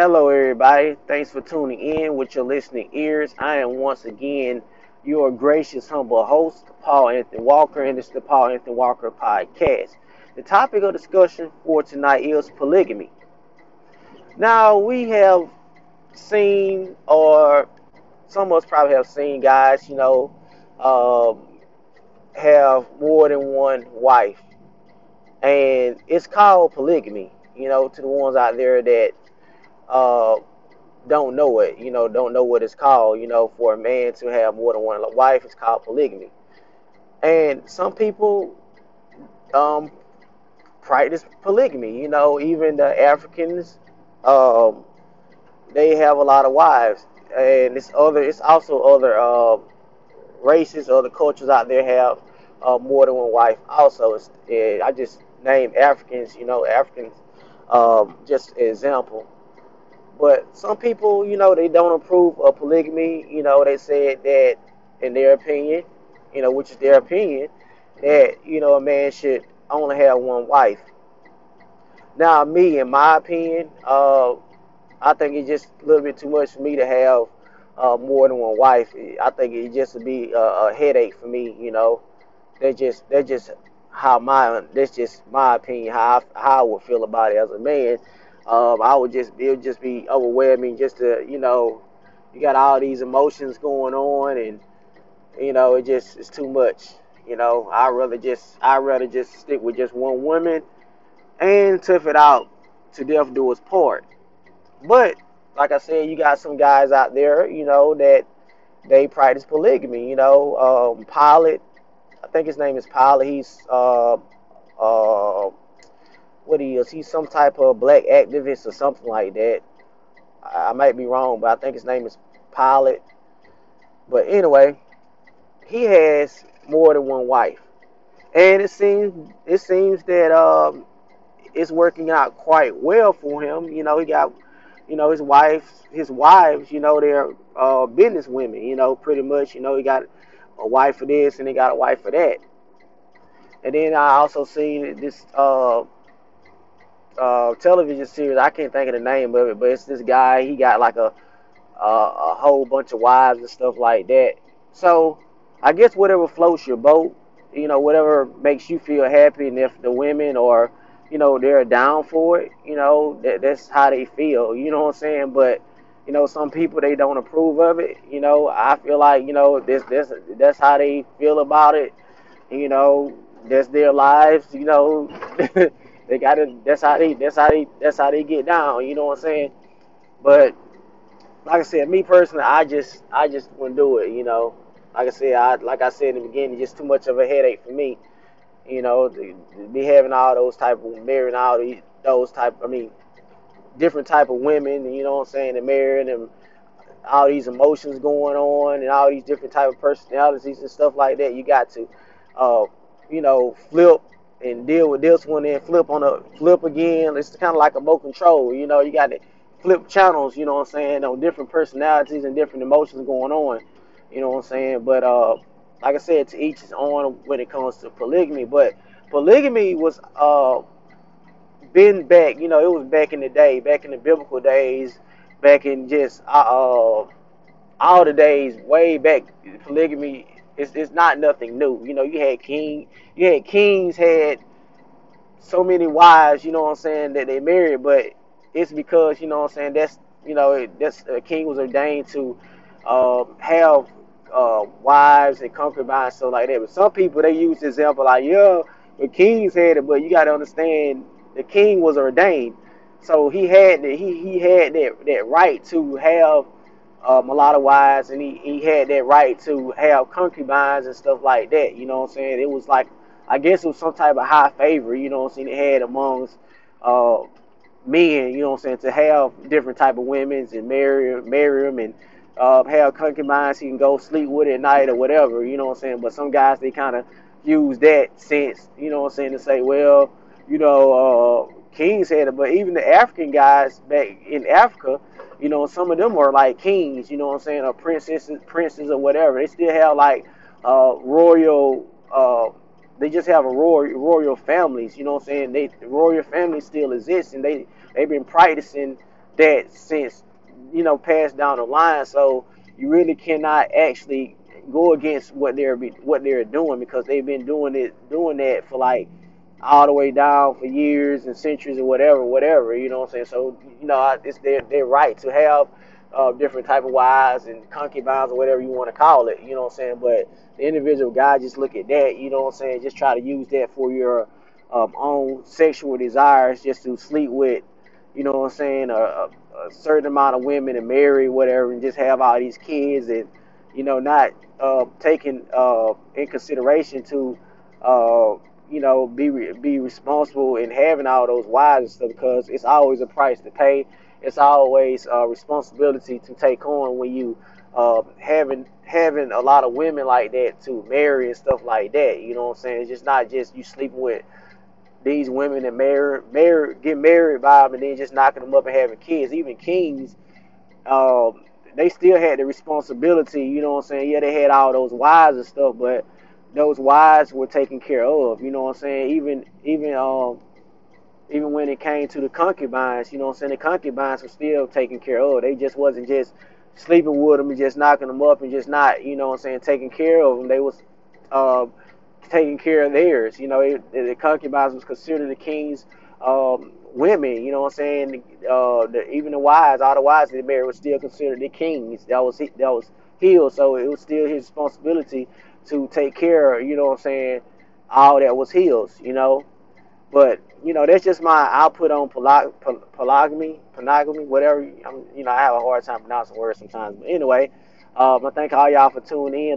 Hello, everybody. Thanks for tuning in with your listening ears. I am once again your gracious, humble host, Paul Anthony Walker, and it's the Paul Anthony Walker Podcast. The topic of discussion for tonight is polygamy. Now, we have seen, or some of us probably have seen guys, you know, um, have more than one wife. And it's called polygamy, you know, to the ones out there that uh, don't know it, you know, don't know what it's called, you know, for a man to have more than one wife, it's called polygamy. And some people um, practice polygamy, you know, even the Africans, um, they have a lot of wives. And it's other, it's also other uh, races, other cultures out there have uh, more than one wife. Also, it's, I just name Africans, you know, Africans, um, just example. But some people, you know, they don't approve of polygamy. You know, they said that, in their opinion, you know, which is their opinion, that you know a man should only have one wife. Now, me, in my opinion, uh, I think it's just a little bit too much for me to have uh, more than one wife. I think it just would be a, a headache for me. You know, that just that just how my that's just my opinion how I, how I would feel about it as a man. Um, I would just it would just be overwhelming just to you know you got all these emotions going on and you know it just it's too much. You know I rather just I rather just stick with just one woman and tough it out to death do us part. But like I said, you got some guys out there, you know, that they practice polygamy. You know, um, Pilot, I think his name is Pilot. He's uh, uh, what he is. He's some type of black activist or something like that. I, I might be wrong, but I think his name is Pilot. But anyway, he has more than one wife, and it seems it seems that um, it's working out quite well for him. You know, he got you know his wife, his wives. You know, they're uh, business women. You know, pretty much. You know, he got a wife for this and he got a wife for that. And then I also seen this uh, uh, television series. I can't think of the name of it, but it's this guy. He got like a a, a whole bunch of wives and stuff like that. So I guess whatever floats your boat, you know, whatever makes you feel happy, and if the women or you know they're down for it, you know that that's how they feel. You know what I'm saying? But you know, some people they don't approve of it. You know, I feel like you know this this that's how they feel about it. You know, that's their lives. You know. They gotta. That's how they. That's how they. That's how they get down. You know what I'm saying? But like I said, me personally, I just I just wouldn't do it. You know, like I said, I like I said in the beginning, just too much of a headache for me. You know, to, to be having all those type of marrying all these those type. I mean, different type of women. You know what I'm saying? And marrying them, all these emotions going on, and all these different type of personalities and stuff like that. You got to, uh, you know, flip and deal with this one and flip on a flip again. It's kind of like a remote control. You know, you got to flip channels. You know what I'm saying? On different personalities and different emotions going on. You know what I'm saying? But uh, like I said, to each his own when it comes to polygamy. But polygamy was uh been back. You know, it was back in the day, back in the biblical days, back in just uh, uh all the days way back. Polygamy it's, it's not nothing new. You know, you had king, you had kings had so many wives. You know what I'm saying that they married, but it's because you know what I'm saying that's you know that's a king was ordained to uh, have uh, wives and concubines so like that. But some people they use the example like yeah, the kings had it, but you got to understand the king was ordained, so he had the, he he had that that right to have um, a lot of wives, and he, he had that right to have concubines and stuff like that. You know what I'm saying? It was like, I guess it was some type of high favor, you know what I'm saying, it had amongst uh, men, you know what I'm saying, to have different type of women and marry, marry them and uh, have concubines he can go sleep with at night or whatever, you know what I'm saying? But some guys, they kind of use that sense, you know what I'm saying, to say, well, you know, uh, kings had it, but even the African guys back in Africa, you know, some of them are like kings, you know what I'm saying, or princesses, princes or whatever. They still have like uh, royal, uh, they just have a royal, royal families, you know what I'm saying. They the royal families still exist, and they they've been practicing that since you know passed down the line. So you really cannot actually go against what they're be, what they're doing because they've been doing it doing that for like all the way down for years and centuries or whatever, whatever. You know what I'm saying? So you know, it's their their right to have uh, different type of wives and concubines or whatever you want to call it. You know what I'm saying? But the individual guy just look at that. You know what I'm saying? Just try to use that for your um, own sexual desires, just to sleep with. You know what I'm saying? A, a, a certain amount of women and marry whatever, and just have all these kids and you know not uh, taking uh, in consideration to uh, you know be be responsible in having all those wives and stuff because it's always a price to pay. It's always a responsibility to take on when you uh, having having a lot of women like that to marry and stuff like that. You know what I'm saying? It's just not just you sleeping with these women and marry, marry, get married by them and then just knocking them up and having kids. Even kings, um, they still had the responsibility. You know what I'm saying? Yeah, they had all those wives and stuff, but those wives were taken care of. You know what I'm saying? Even even um even when it came to the concubines, you know what I'm saying? The concubines were still taken care of. They just wasn't just sleeping with them and just knocking them up and just not, you know what I'm saying, taking care of them. They was uh, taking care of theirs. You know, it, the concubines was considered the king's um, women. You know what I'm saying? Uh, the, even the wives, all the wives they married, was still considered the kings. That was that was his. So it was still his responsibility to take care. You know what I'm saying? All that was his. You know, but you know that's just my output on polygamy, polygamy, monogamy, whatever. I'm, you know, I have a hard time pronouncing words sometimes. But anyway, um, I thank all y'all for tuning in.